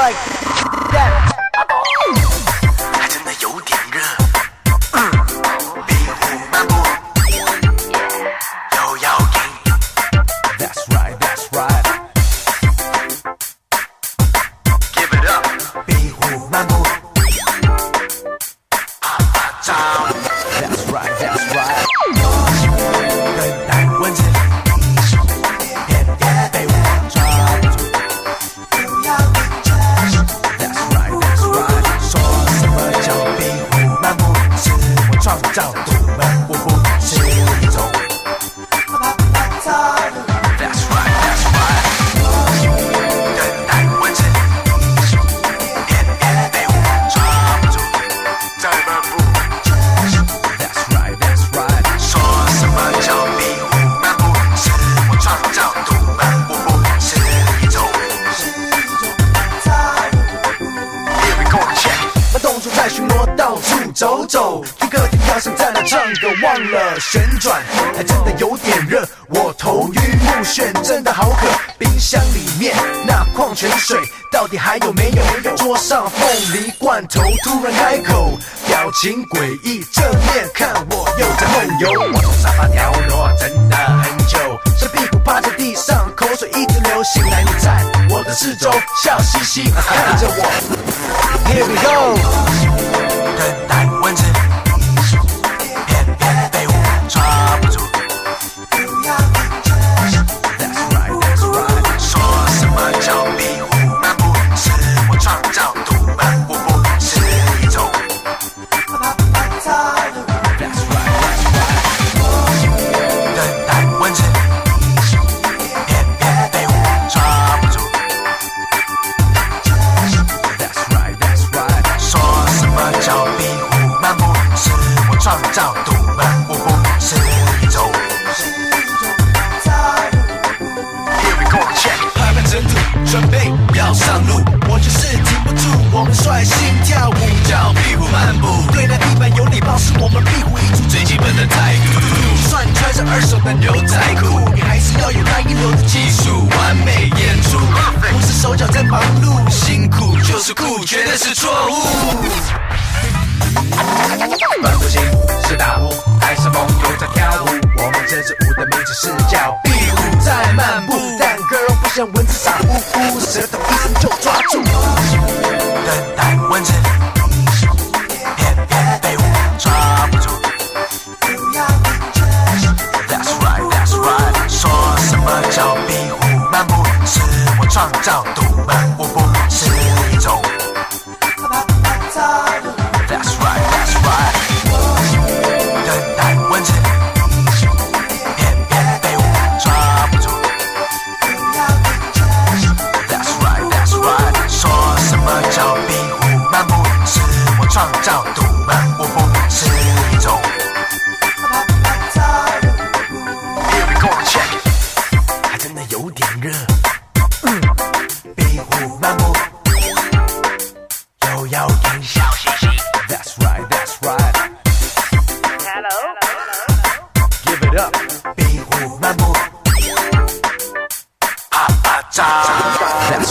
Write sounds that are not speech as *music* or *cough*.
like *laughs* that. 巡逻，到处走走，去客厅跳上站了唱歌，忘了旋转，还真的有点热，我头晕目眩，真的好渴。冰箱里面那矿泉水到底还有没有？桌上凤梨罐头突然开口，表情诡异，正面看我又在梦游。我从沙发掉落，真的很久，这屁股趴在地上，口水一直流，醒来你在我的四周，笑嘻嘻看着我。绝对是错误。漫步行是大舞，还是梦游在跳舞？我们这支舞的名字是叫壁虎在漫步，但 girl 不像蚊子傻乎乎，舌头一伸就抓住。等待蚊子，偏偏被我抓不住。That's right, that's right。说什么叫壁虎漫步？是我创造独门，舞步是